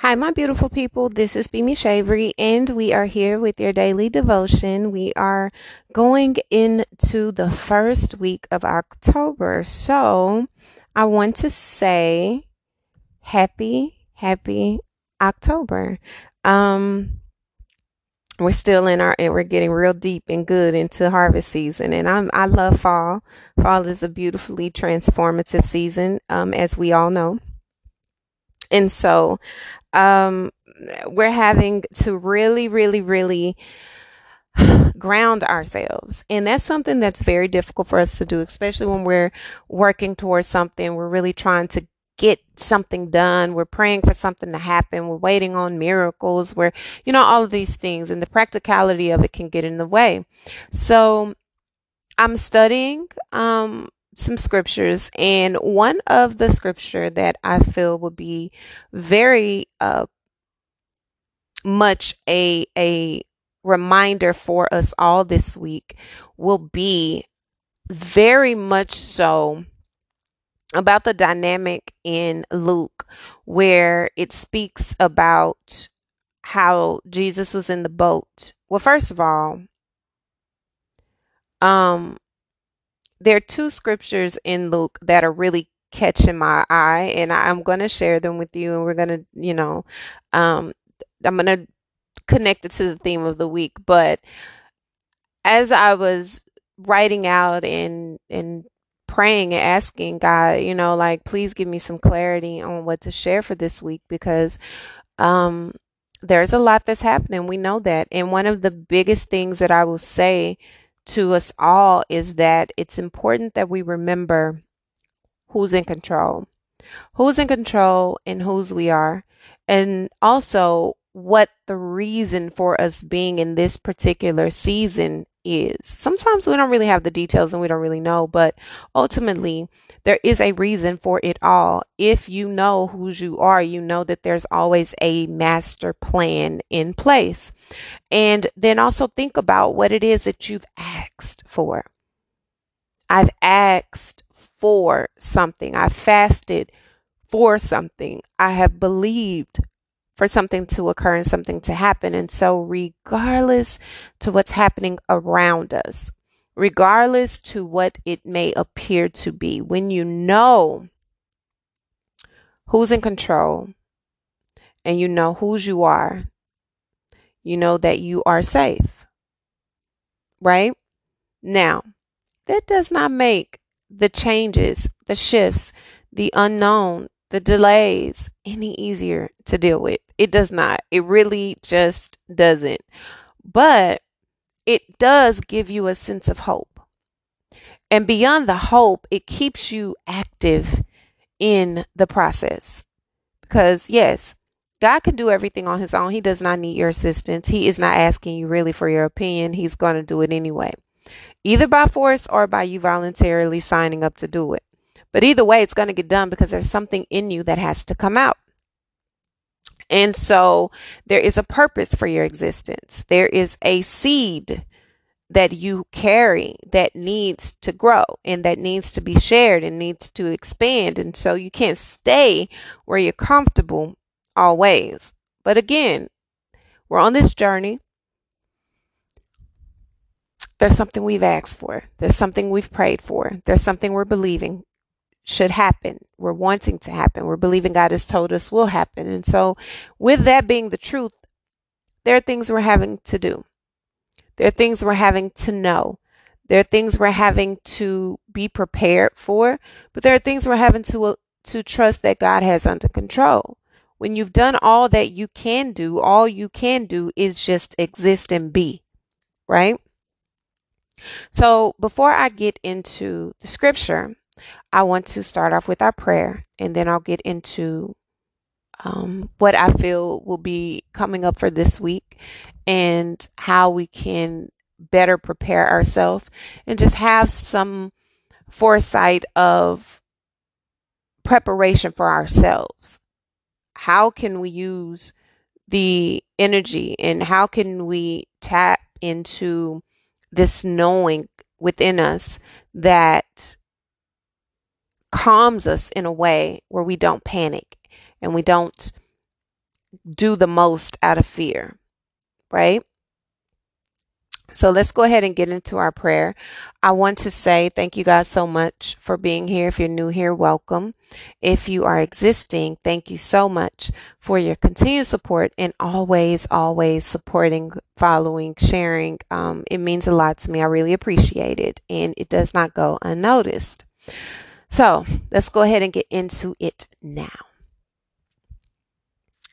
Hi, my beautiful people. This is Bimi Shavery, and we are here with your daily devotion. We are going into the first week of October. So I want to say happy, happy October. Um, we're still in our and we're getting real deep and good into harvest season and i'm i love fall fall is a beautifully transformative season um, as we all know and so um, we're having to really, really, really ground ourselves. And that's something that's very difficult for us to do, especially when we're working towards something. We're really trying to get something done. We're praying for something to happen. We're waiting on miracles. We're, you know, all of these things and the practicality of it can get in the way. So I'm studying um, some scriptures, and one of the scripture that I feel would be very uh, much a a reminder for us all this week will be very much so about the dynamic in Luke where it speaks about how Jesus was in the boat. Well, first of all, um there are two scriptures in Luke that are really catching my eye, and I'm going to share them with you. And we're going to, you know, um, I'm going to connect it to the theme of the week. But as I was writing out and and praying and asking God, you know, like please give me some clarity on what to share for this week because um there's a lot that's happening. We know that. And one of the biggest things that I will say to us all is that it's important that we remember who's in control, who's in control and whose we are, and also what the reason for us being in this particular season is. Sometimes we don't really have the details and we don't really know, but ultimately, there is a reason for it all. If you know whose you are, you know that there's always a master plan in place. And then also think about what it is that you've asked for. I've asked for something, I fasted for something, I have believed for something to occur and something to happen. And so, regardless to what's happening around us, regardless to what it may appear to be, when you know who's in control and you know whose you are, you know that you are safe. Right? Now, that does not make the changes, the shifts, the unknown, the delays any easier to deal with. It does not. It really just doesn't. But it does give you a sense of hope. And beyond the hope, it keeps you active in the process. Because, yes, God can do everything on his own. He does not need your assistance. He is not asking you really for your opinion. He's going to do it anyway, either by force or by you voluntarily signing up to do it. But either way, it's going to get done because there's something in you that has to come out. And so there is a purpose for your existence. There is a seed that you carry that needs to grow and that needs to be shared and needs to expand. And so you can't stay where you're comfortable always. But again, we're on this journey. There's something we've asked for. There's something we've prayed for. There's something we're believing should happen. We're wanting to happen. We're believing God has told us will happen. And so, with that being the truth, there are things we're having to do. There are things we're having to know. There are things we're having to be prepared for, but there are things we're having to uh, to trust that God has under control. When you've done all that you can do, all you can do is just exist and be, right? So, before I get into the scripture, I want to start off with our prayer and then I'll get into um, what I feel will be coming up for this week and how we can better prepare ourselves and just have some foresight of preparation for ourselves. How can we use the energy and how can we tap into this knowing within us that calms us in a way where we don't panic and we don't do the most out of fear, right? So let's go ahead and get into our prayer. I want to say thank you guys so much for being here. If you're new here, welcome. If you are existing, thank you so much for your continued support and always, always supporting, following, sharing. Um, it means a lot to me. I really appreciate it, and it does not go unnoticed. So let's go ahead and get into it now.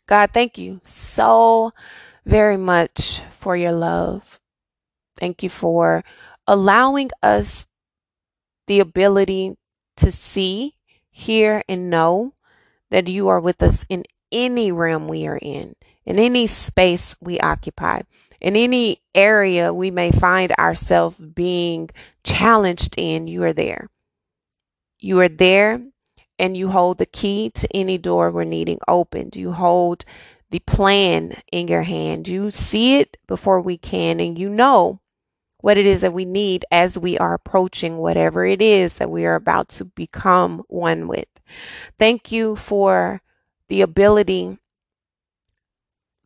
God, thank you so very much for your love. Thank you for allowing us the ability to see, hear, and know that you are with us in any realm we are in, in any space we occupy, in any area we may find ourselves being challenged in, you are there. You are there and you hold the key to any door we're needing opened. You hold the plan in your hand. You see it before we can, and you know what it is that we need as we are approaching whatever it is that we are about to become one with. Thank you for the ability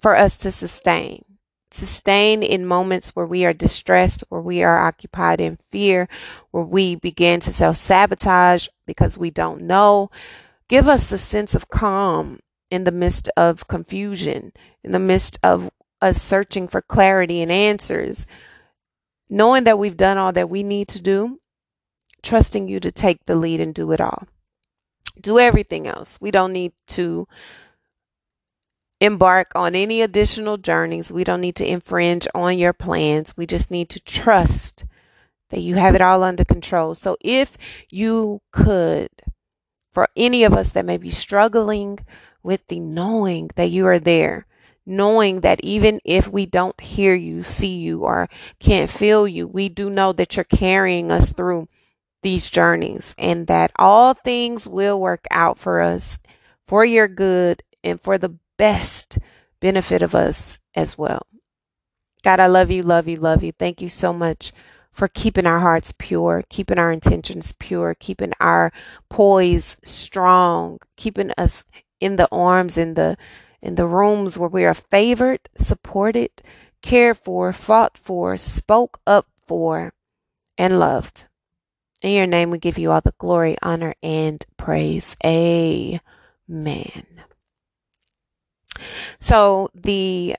for us to sustain. Sustain in moments where we are distressed, where we are occupied in fear, where we begin to self sabotage because we don't know. Give us a sense of calm in the midst of confusion, in the midst of us searching for clarity and answers knowing that we've done all that we need to do, trusting you to take the lead and do it all. Do everything else. We don't need to embark on any additional journeys. We don't need to infringe on your plans. We just need to trust that you have it all under control. So if you could, for any of us that may be struggling with the knowing that you are there, knowing that even if we don't hear you, see you, or can't feel you, we do know that you're carrying us through these journeys and that all things will work out for us for your good and for the best benefit of us as well. God, I love you, love you, love you. Thank you so much for keeping our hearts pure, keeping our intentions pure, keeping our poise strong, keeping us in the arms, in the in the rooms where we are favored, supported, cared for, fought for, spoke up for, and loved. In your name, we give you all the glory, honor, and praise. Amen. So, the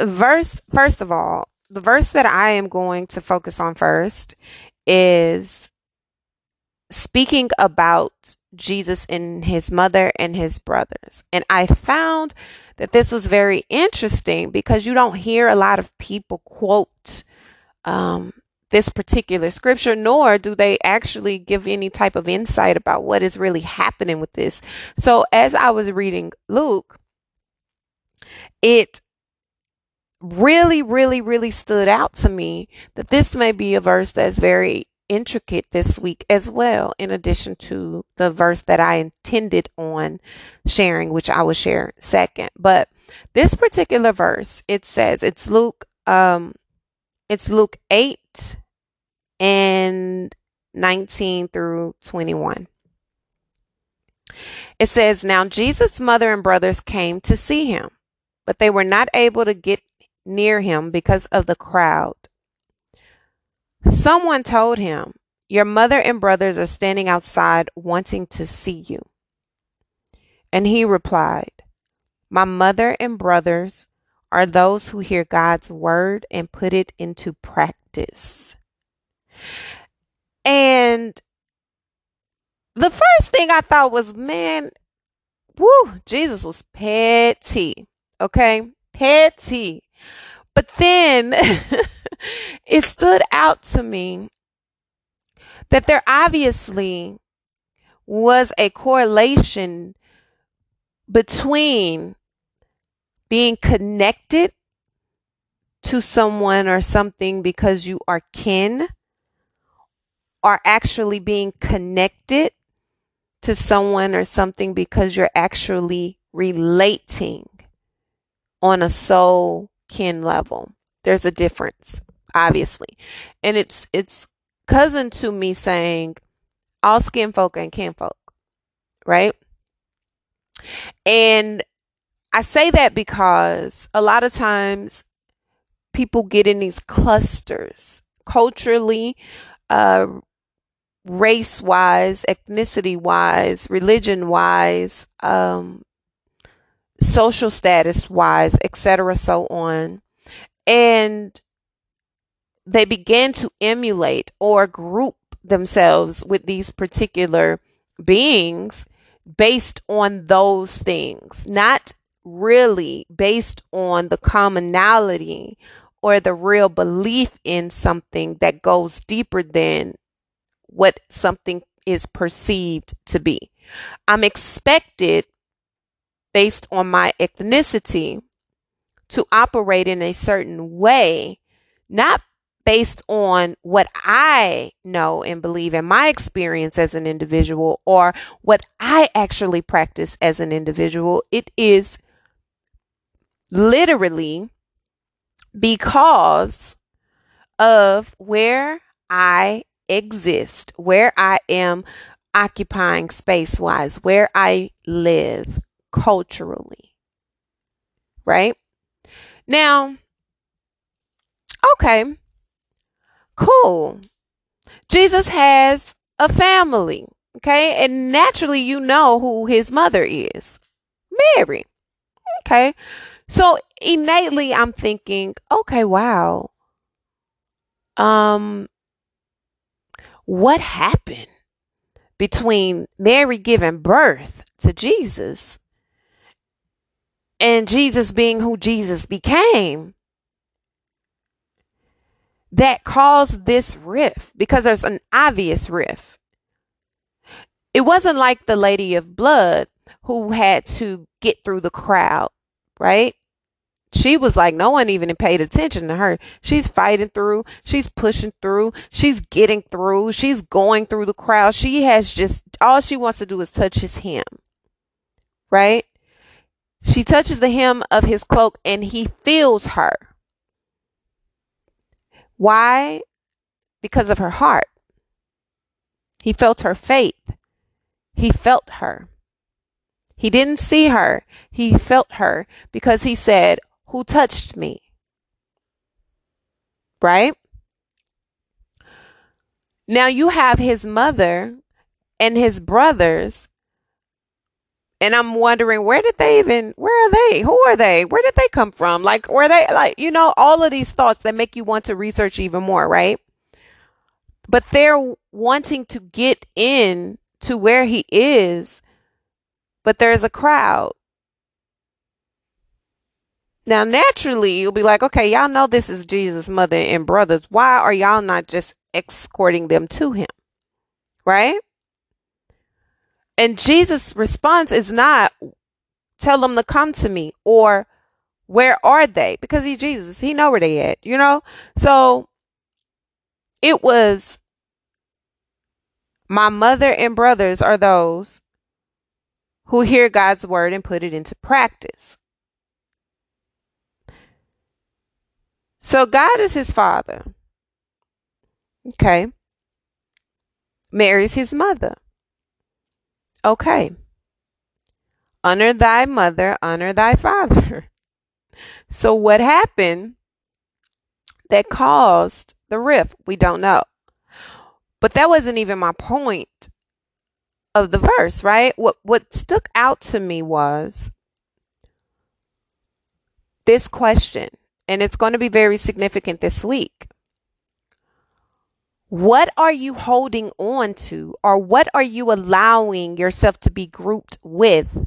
verse, first of all, the verse that I am going to focus on first is speaking about Jesus and his mother and his brothers. And I found that this was very interesting because you don't hear a lot of people quote um, this particular scripture, nor do they actually give any type of insight about what is really happening with this. So as I was reading Luke, it really, really, really stood out to me that this may be a verse that's very intricate this week as well, in addition to the verse that I intended on sharing, which I will share second. But this particular verse, it says it's Luke, um, it's Luke 8 and 19 through 21. It says, Now Jesus' mother and brothers came to see him, but they were not able to get near him because of the crowd. Someone told him, Your mother and brothers are standing outside wanting to see you. And he replied, My mother and brothers are those who hear God's word and put it into practice. And the first thing I thought was, man, whoo, Jesus was petty. Okay? Petty. But then it stood out to me that there obviously was a correlation between being connected to someone or something because you are kin are actually being connected to someone or something because you're actually relating on a soul kin level. There's a difference, obviously. And it's it's cousin to me saying all skin folk and kin folk, right? And I say that because a lot of times people get in these clusters culturally, uh, race wise, ethnicity wise, religion wise, um, social status wise, etc., so on. And they begin to emulate or group themselves with these particular beings based on those things, not really based on the commonality or the real belief in something that goes deeper than what something is perceived to be. I'm expected, based on my ethnicity, to operate in a certain way, not based on what I know and believe in my experience as an individual or what I actually practice as an individual. It is literally because of where I exist, where I am occupying space wise, where I live culturally. Right? Now, okay, cool. Jesus has a family, okay? And naturally, you know who his mother is Mary, okay? So innately, I'm thinking, okay, wow. Um, what happened between Mary giving birth to Jesus and Jesus being who Jesus became that caused this rift because there's an obvious rift. It wasn't like the Lady of Blood who had to get through the crowd, right? She was like, no one even paid attention to her. She's fighting through, she's pushing through, she's getting through, she's going through the crowd. She has just, all she wants to do is touch his hem, right? She touches the hem of his cloak and he feels her. Why? Because of her heart. He felt her faith. He felt her. He didn't see her. He felt her because he said, Who touched me? Right? Now you have his mother and his brothers. And I'm wondering where did they even where are they? Who are they? Where did they come from? Like were they like you know all of these thoughts that make you want to research even more, right? But they're wanting to get in to where he is but there's a crowd. Now, naturally, you'll be like, okay, y'all know this is Jesus' mother and brothers. Why are y'all not just escorting them to him? Right? And Jesus' response is not, tell them to come to me or where are they? Because he's Jesus. He know where they at, you know? So it was my mother and brothers are those who hear God's word and put it into practice. So God is his father. Okay. Mary's his mother. Okay. Honor thy mother, honor thy father. So what happened that caused the rift? We don't know. But that wasn't even my point of the verse, right? What what stuck out to me was this question, and it's going to be very significant this week. What are you holding on to, or what are you allowing yourself to be grouped with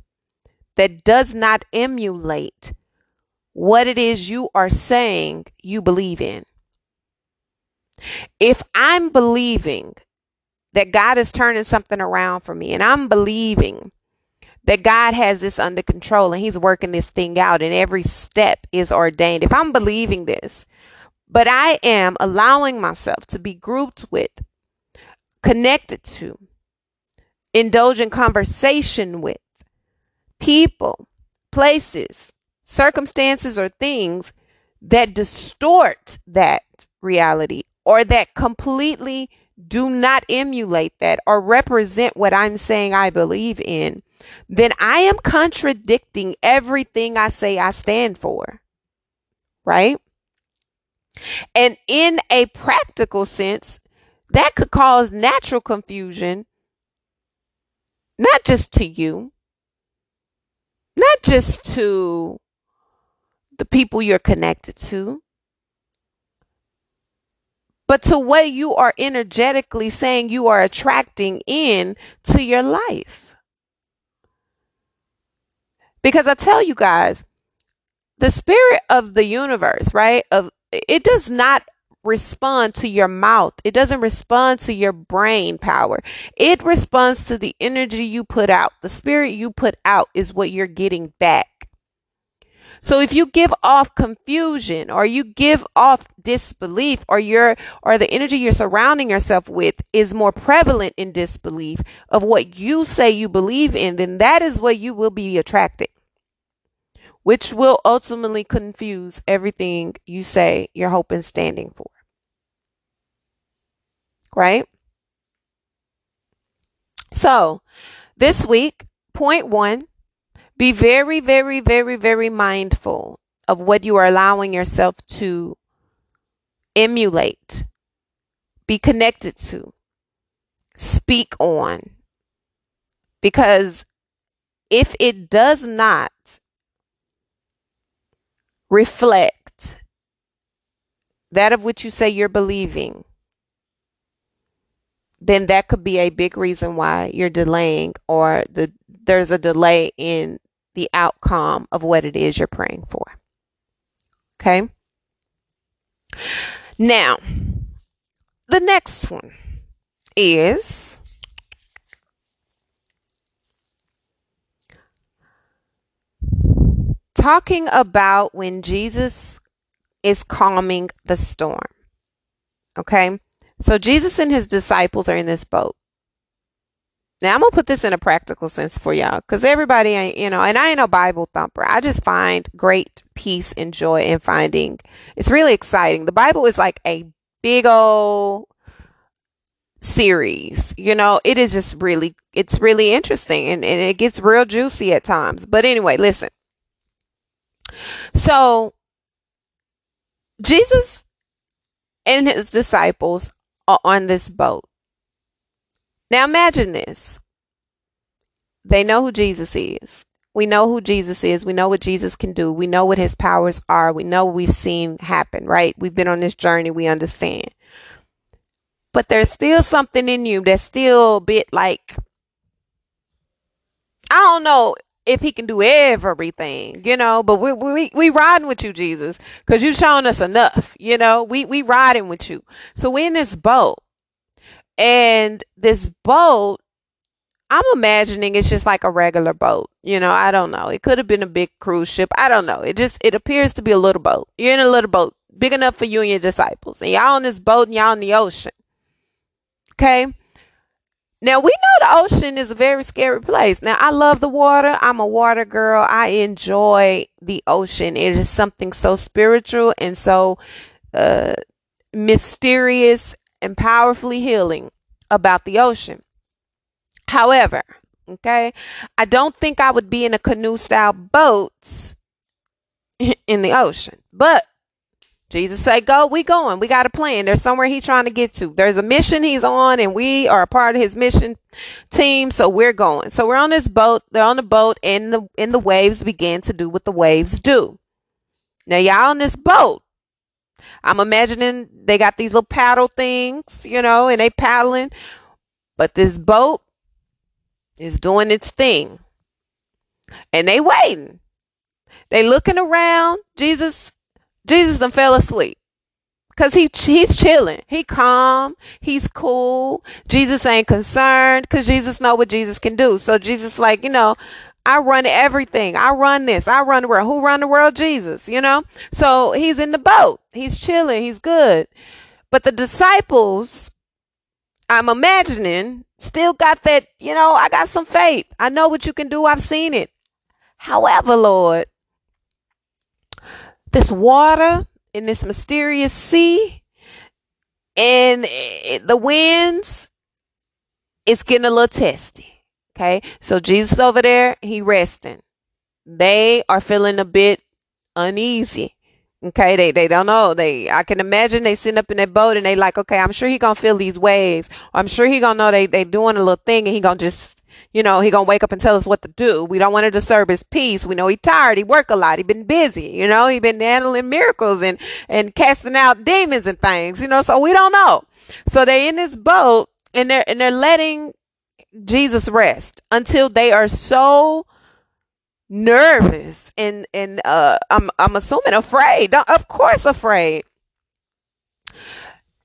that does not emulate what it is you are saying you believe in? If I'm believing that God is turning something around for me. And I'm believing that God has this under control and He's working this thing out, and every step is ordained. If I'm believing this, but I am allowing myself to be grouped with, connected to, indulge in conversation with people, places, circumstances, or things that distort that reality or that completely do not emulate that or represent what I'm saying I believe in, then I am contradicting everything I say I stand for. Right? And in a practical sense, that could cause natural confusion, not just to you, not just to the people you're connected to, but to what you are energetically saying you are attracting in to your life. Because I tell you guys, the spirit of the universe, right? Of it does not respond to your mouth. It doesn't respond to your brain power. It responds to the energy you put out. The spirit you put out is what you're getting back. So if you give off confusion or you give off disbelief or your or the energy you're surrounding yourself with is more prevalent in disbelief of what you say you believe in, then that is what you will be attracting. Which will ultimately confuse everything you say you're hoping standing for. Right? So, this week, point one be very, very, very, very mindful of what you are allowing yourself to emulate, be connected to, speak on. Because if it does not reflect that of which you say you're believing, then that could be a big reason why you're delaying or the there's a delay in the outcome of what it is you're praying for. Okay? Now, the next one is talking about when Jesus is calming the storm. Okay? So Jesus and his disciples are in this boat. Now I'm gonna put this in a practical sense for y'all, because everybody ain't, you know, and I ain't a Bible thumper. I just find great peace and joy in finding. It's really exciting. The Bible is like a big old series. You know, it is just really, it's really interesting, and, and it gets real juicy at times. But anyway, listen. So Jesus and his disciples are on this boat. Now imagine this. They know who Jesus is. We know who Jesus is. We know what Jesus can do. We know what his powers are. We know what we've seen happen, right? We've been on this journey. We understand. But there's still something in you that's still a bit like, I don't know if he can do everything, you know, but we we we riding with you, Jesus, because you've shown us enough, you know. We we riding with you. So we in this boat. And this boat, I'm imagining it's just like a regular boat. You know, I don't know. It could have been a big cruise ship. I don't know. It just it appears to be a little boat. You're in a little boat, big enough for you and your disciples. And y'all on this boat and y'all in the ocean. Okay? Now we know the ocean is a very scary place. Now I love the water. I'm a water girl. I enjoy the ocean. It is something so spiritual and so uh mysterious and powerfully healing about the ocean. However, okay, I don't think I would be in a canoe style boat in the ocean. But Jesus said, Go, we going. We got a plan. There's somewhere he's trying to get to. There's a mission he's on, and we are a part of his mission team. So we're going. So we're on this boat. They're on the boat, and the and the waves begin to do what the waves do. Now y'all on this boat. I'm imagining they got these little paddle things, you know, and they paddling. But this boat is doing its thing. And they waiting. They looking around. Jesus, Jesus done fell asleep. Cause he he's chilling. He calm. He's cool. Jesus ain't concerned. Cause Jesus know what Jesus can do. So Jesus like, you know, I run everything. I run this. I run the world. Who run the world? Jesus, you know? So he's in the boat. He's chilling. He's good. But the disciples, I'm imagining, still got that, you know, I got some faith. I know what you can do. I've seen it. However, Lord, this water in this mysterious sea, and it, the winds it's getting a little testy. Okay. So Jesus over there, he resting. They are feeling a bit uneasy. Okay, they they don't know. They I can imagine they sitting up in that boat and they like, okay, I'm sure he gonna feel these waves. I'm sure he gonna know they they doing a little thing and he gonna just you know, he gonna wake up and tell us what to do. We don't want to disturb his peace. We know he tired. He work a lot. He been busy. You know, he been handling miracles and and casting out demons and things. You know, so we don't know. So they in this boat and they're and they're letting Jesus rest until they are so nervous and and uh I'm I'm assuming afraid. Of course afraid.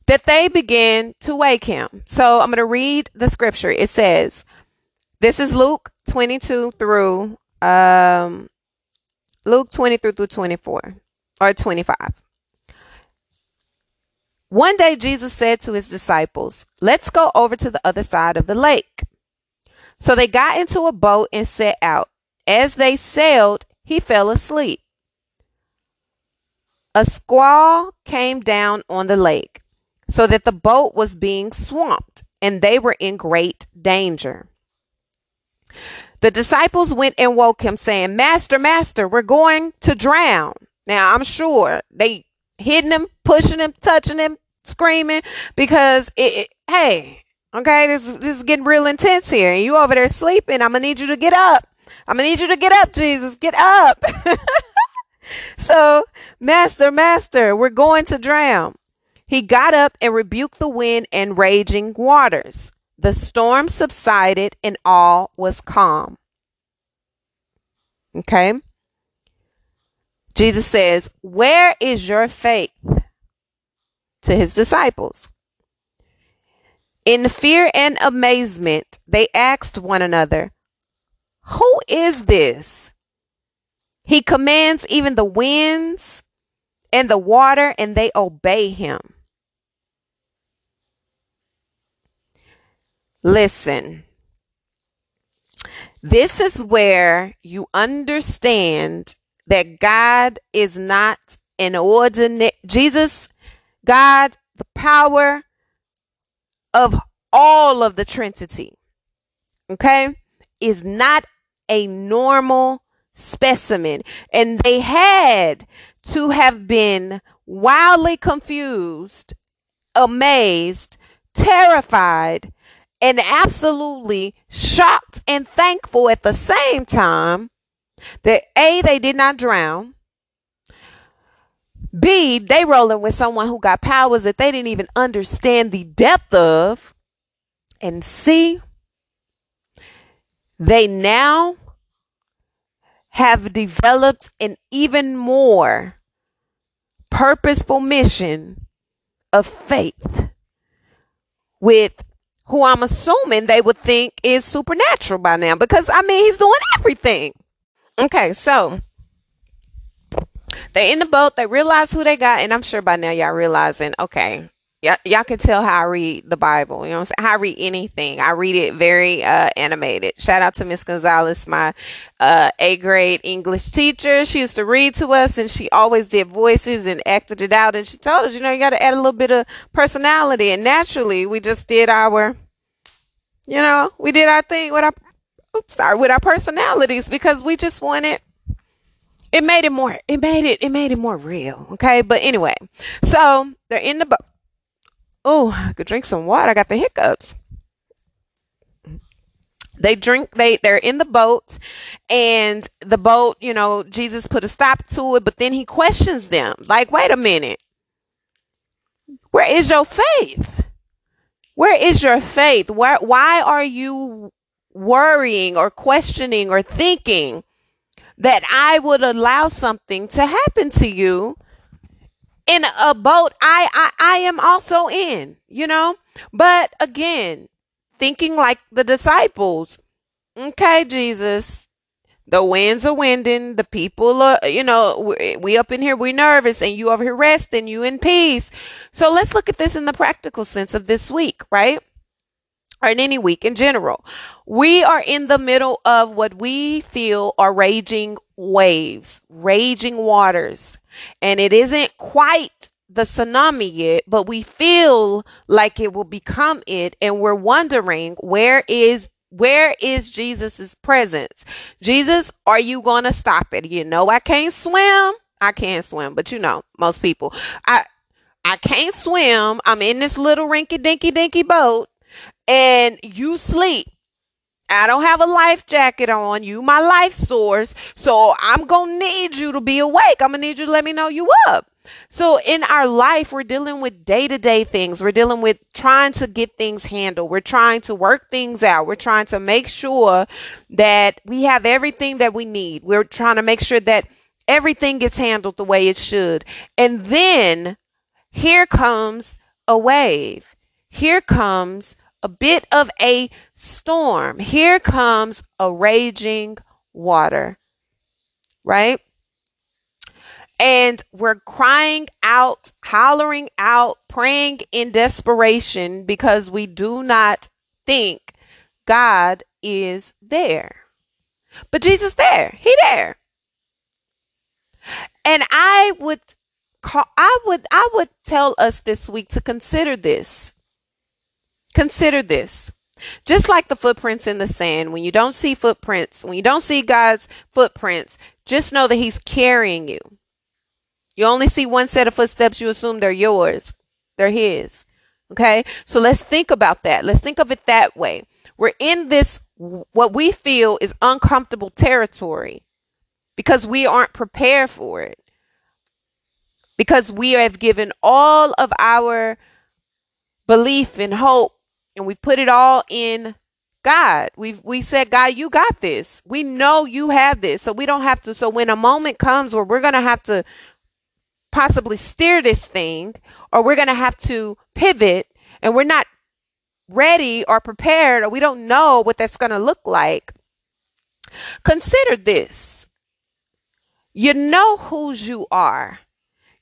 That they begin to wake him. So I'm going to read the scripture. It says, this is Luke 22 through um Luke 23 through 24 or 25. One day Jesus said to his disciples, "Let's go over to the other side of the lake." So they got into a boat and set out. As they sailed, he fell asleep. A squall came down on the lake, so that the boat was being swamped, and they were in great danger. The disciples went and woke him, saying, Master, Master, we're going to drown. Now, I'm sure they hitting him, pushing him, touching him, screaming because it, it hey, Okay, this this is getting real intense here. And you over there sleeping. I'm gonna need you to get up. I'm gonna need you to get up, Jesus. Get up. so, Master, Master, we're going to drown. He got up and rebuked the wind and raging waters. The storm subsided and all was calm. Okay. Jesus says, Where is your faith? To his disciples. In fear and amazement, they asked one another, Who is this? He commands even the winds and the water, and they obey him. Listen, this is where you understand that God is not an ordinary Jesus, God, the power, of all of the Trinity, okay, is not a normal specimen. And they had to have been wildly confused, amazed, terrified, and absolutely shocked and thankful at the same time that A, they did not drown. B, they rolling with someone who got powers that they didn't even understand the depth of. And C, they now have developed an even more purposeful mission of faith with who I'm assuming they would think is supernatural by now because I mean he's doing everything. Okay, so they in the boat. They realize who they got, and I'm sure by now y'all realizing, okay, y- y'all can tell how I read the Bible. You know, i'm how I read anything. I read it very uh, animated. Shout out to Miss Gonzalez, my uh, A grade English teacher. She used to read to us, and she always did voices and acted it out. And she told us, you know, you got to add a little bit of personality. And naturally, we just did our, you know, we did our thing with our. Oops, sorry, with our personalities because we just wanted it made it more it made it it made it more real okay? But anyway so they're in the boat oh i could drink some water. I got the hiccups. They drink they they're in the boat and the boat you know jesus put a stop to it but then he questions them like wait a minute. Where is your faith where is your faith? Where why are you worrying or questioning or thinking that I would allow something to happen to you in a boat I, I I am also in, you know? But again, thinking like the disciples, okay, Jesus, the winds are winding, the people are, you know, we, we up in here, we nervous, and you over here resting, you in peace. So let's look at this in the practical sense of this week, right? or in any week in general. We are in the middle of what we feel are raging waves, raging waters. And it isn't quite the tsunami yet, but we feel like it will become it and we're wondering where is where is Jesus's presence? Jesus, are you going to stop it? You know I can't swim. I can't swim, but you know, most people. I I can't swim. I'm in this little rinky dinky dinky boat and you sleep. I don't have a life jacket on. You my life source. So I'm going to need you to be awake. I'm going to need you to let me know you up. So in our life, we're dealing with day to day things. We're dealing with trying to get things handled. We're trying to work things out. We're trying to make sure that we have everything that we need. We're trying to make sure that everything gets handled the way it should. And then here comes a wave. Here comes a bit of a storm. Here comes a raging water, right? And we're crying out, hollering out, praying in desperation because we do not think God is there. But Jesus there. He there. And I would call I would I would tell us this week to consider this. Consider this. Just like the footprints in the sand, when you don't see footprints, when you don't see God's footprints, just know that He's carrying you. You only see one set of footsteps, you assume they're yours, they're His. Okay? So let's think about that. Let's think of it that way. We're in this, what we feel is uncomfortable territory because we aren't prepared for it. Because we have given all of our belief and hope and we put it all in God. We've we said, God, you got this. We know you have this. So we don't have to. So when a moment comes where we're gonna have to possibly steer this thing, or we're gonna have to pivot and we're not ready or prepared, or we don't know what that's gonna look like. Consider this. You know whose you are.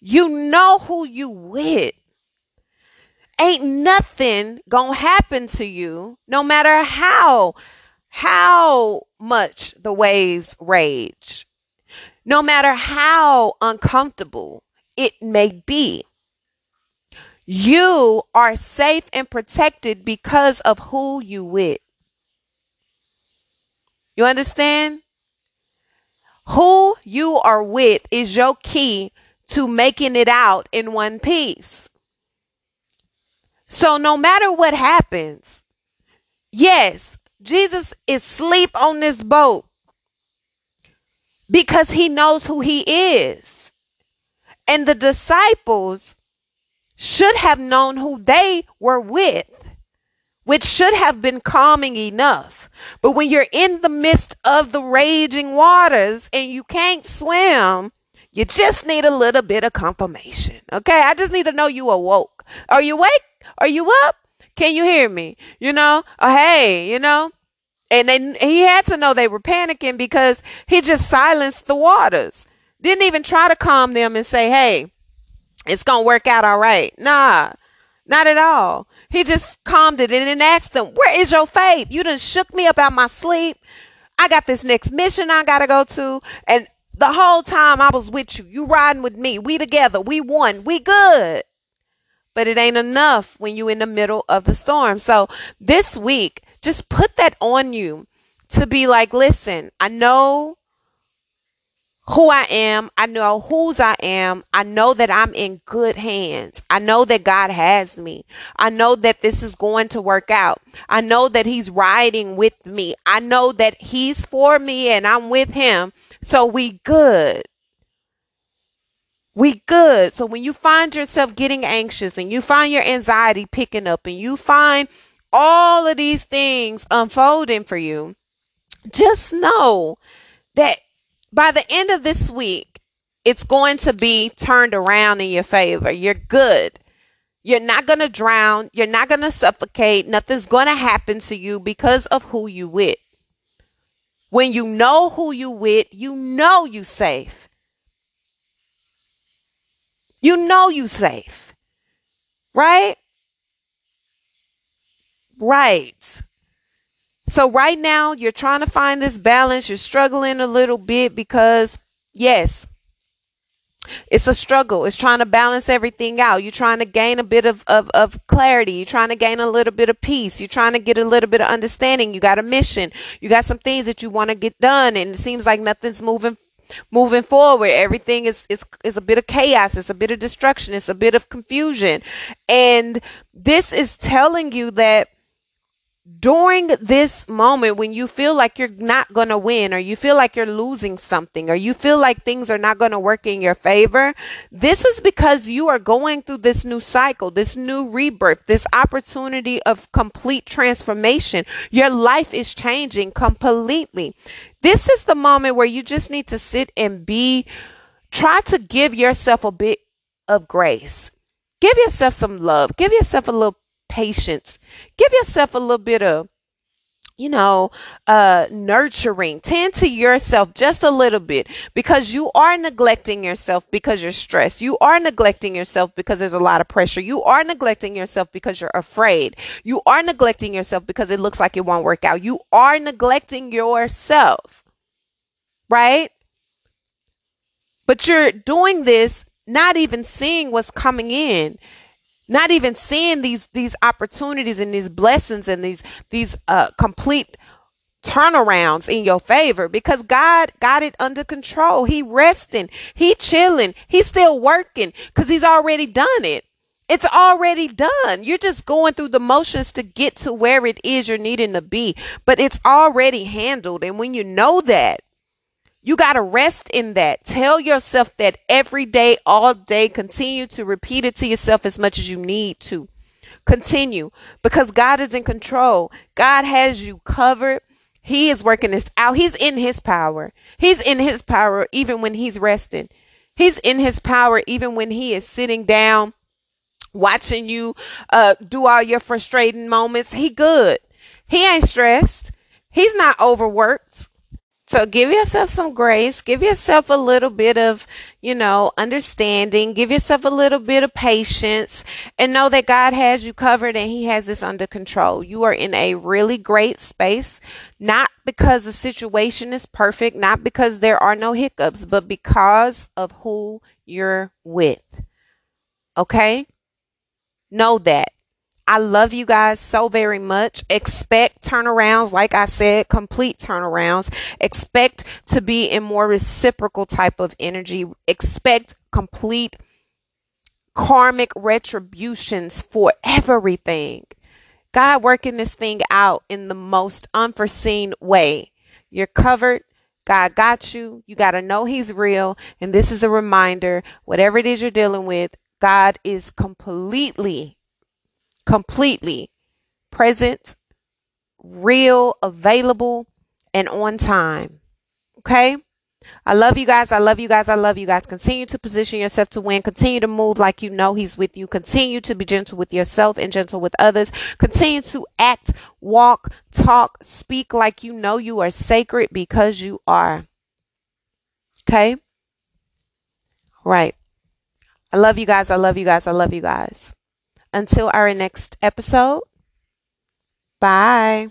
You know who you with ain't nothing gonna happen to you no matter how how much the waves rage no matter how uncomfortable it may be. You are safe and protected because of who you with. You understand? Who you are with is your key to making it out in one piece. So no matter what happens, yes, Jesus is asleep on this boat because he knows who he is. And the disciples should have known who they were with, which should have been calming enough. But when you're in the midst of the raging waters and you can't swim, you just need a little bit of confirmation. Okay. I just need to know you awoke. Are you awake? Are you up? Can you hear me? You know, oh, hey, you know. And then he had to know they were panicking because he just silenced the waters. Didn't even try to calm them and say, hey, it's going to work out all right. Nah, not at all. He just calmed it and then asked them, where is your faith? You done shook me up out my sleep. I got this next mission I got to go to. And the whole time I was with you, you riding with me. We together. We won. We good but it ain't enough when you're in the middle of the storm. So this week, just put that on you to be like, listen, I know who I am. I know whose I am. I know that I'm in good hands. I know that God has me. I know that this is going to work out. I know that He's riding with me. I know that He's for me and I'm with Him. So we good we good. So when you find yourself getting anxious and you find your anxiety picking up and you find all of these things unfolding for you, just know that by the end of this week, it's going to be turned around in your favor. You're good. You're not going to drown. You're not going to suffocate. Nothing's going to happen to you because of who you with. When you know who you with, you know you safe. You know you safe. Right? Right. So right now you're trying to find this balance. You're struggling a little bit because yes, it's a struggle. It's trying to balance everything out. You're trying to gain a bit of, of, of clarity. You're trying to gain a little bit of peace. You're trying to get a little bit of understanding. You got a mission. You got some things that you want to get done, and it seems like nothing's moving moving forward everything is, is is a bit of chaos it's a bit of destruction it's a bit of confusion and this is telling you that during this moment when you feel like you're not going to win or you feel like you're losing something or you feel like things are not going to work in your favor, this is because you are going through this new cycle, this new rebirth, this opportunity of complete transformation. Your life is changing completely. This is the moment where you just need to sit and be, try to give yourself a bit of grace. Give yourself some love. Give yourself a little patience. Give yourself a little bit of you know, uh, nurturing. Tend to yourself just a little bit because you are neglecting yourself because you're stressed. You are neglecting yourself because there's a lot of pressure. You are neglecting yourself because you're afraid. You are neglecting yourself because it looks like it won't work out. You are neglecting yourself, right? But you're doing this not even seeing what's coming in not even seeing these these opportunities and these blessings and these these uh complete turnarounds in your favor because God got it under control. He resting, he chilling, he's still working because he's already done it. It's already done. You're just going through the motions to get to where it is you're needing to be, but it's already handled. And when you know that, you got to rest in that. Tell yourself that every day, all day. Continue to repeat it to yourself as much as you need to. Continue because God is in control. God has you covered. He is working this out. He's in his power. He's in his power even when he's resting. He's in his power even when he is sitting down watching you uh, do all your frustrating moments. He good. He ain't stressed. He's not overworked. So give yourself some grace, give yourself a little bit of, you know, understanding, give yourself a little bit of patience and know that God has you covered and he has this under control. You are in a really great space, not because the situation is perfect, not because there are no hiccups, but because of who you're with. Okay? Know that. I love you guys so very much. Expect turnarounds, like I said, complete turnarounds. Expect to be in more reciprocal type of energy. Expect complete karmic retributions for everything. God working this thing out in the most unforeseen way. You're covered. God got you. You got to know He's real. And this is a reminder whatever it is you're dealing with, God is completely completely present, real, available, and on time. Okay? I love you guys. I love you guys. I love you guys. Continue to position yourself to win. Continue to move like you know He's with you. Continue to be gentle with yourself and gentle with others. Continue to act, walk, talk, speak like you know you are sacred because you are. Okay? Right. I love you guys. I love you guys. I love you guys. Until our next episode, bye.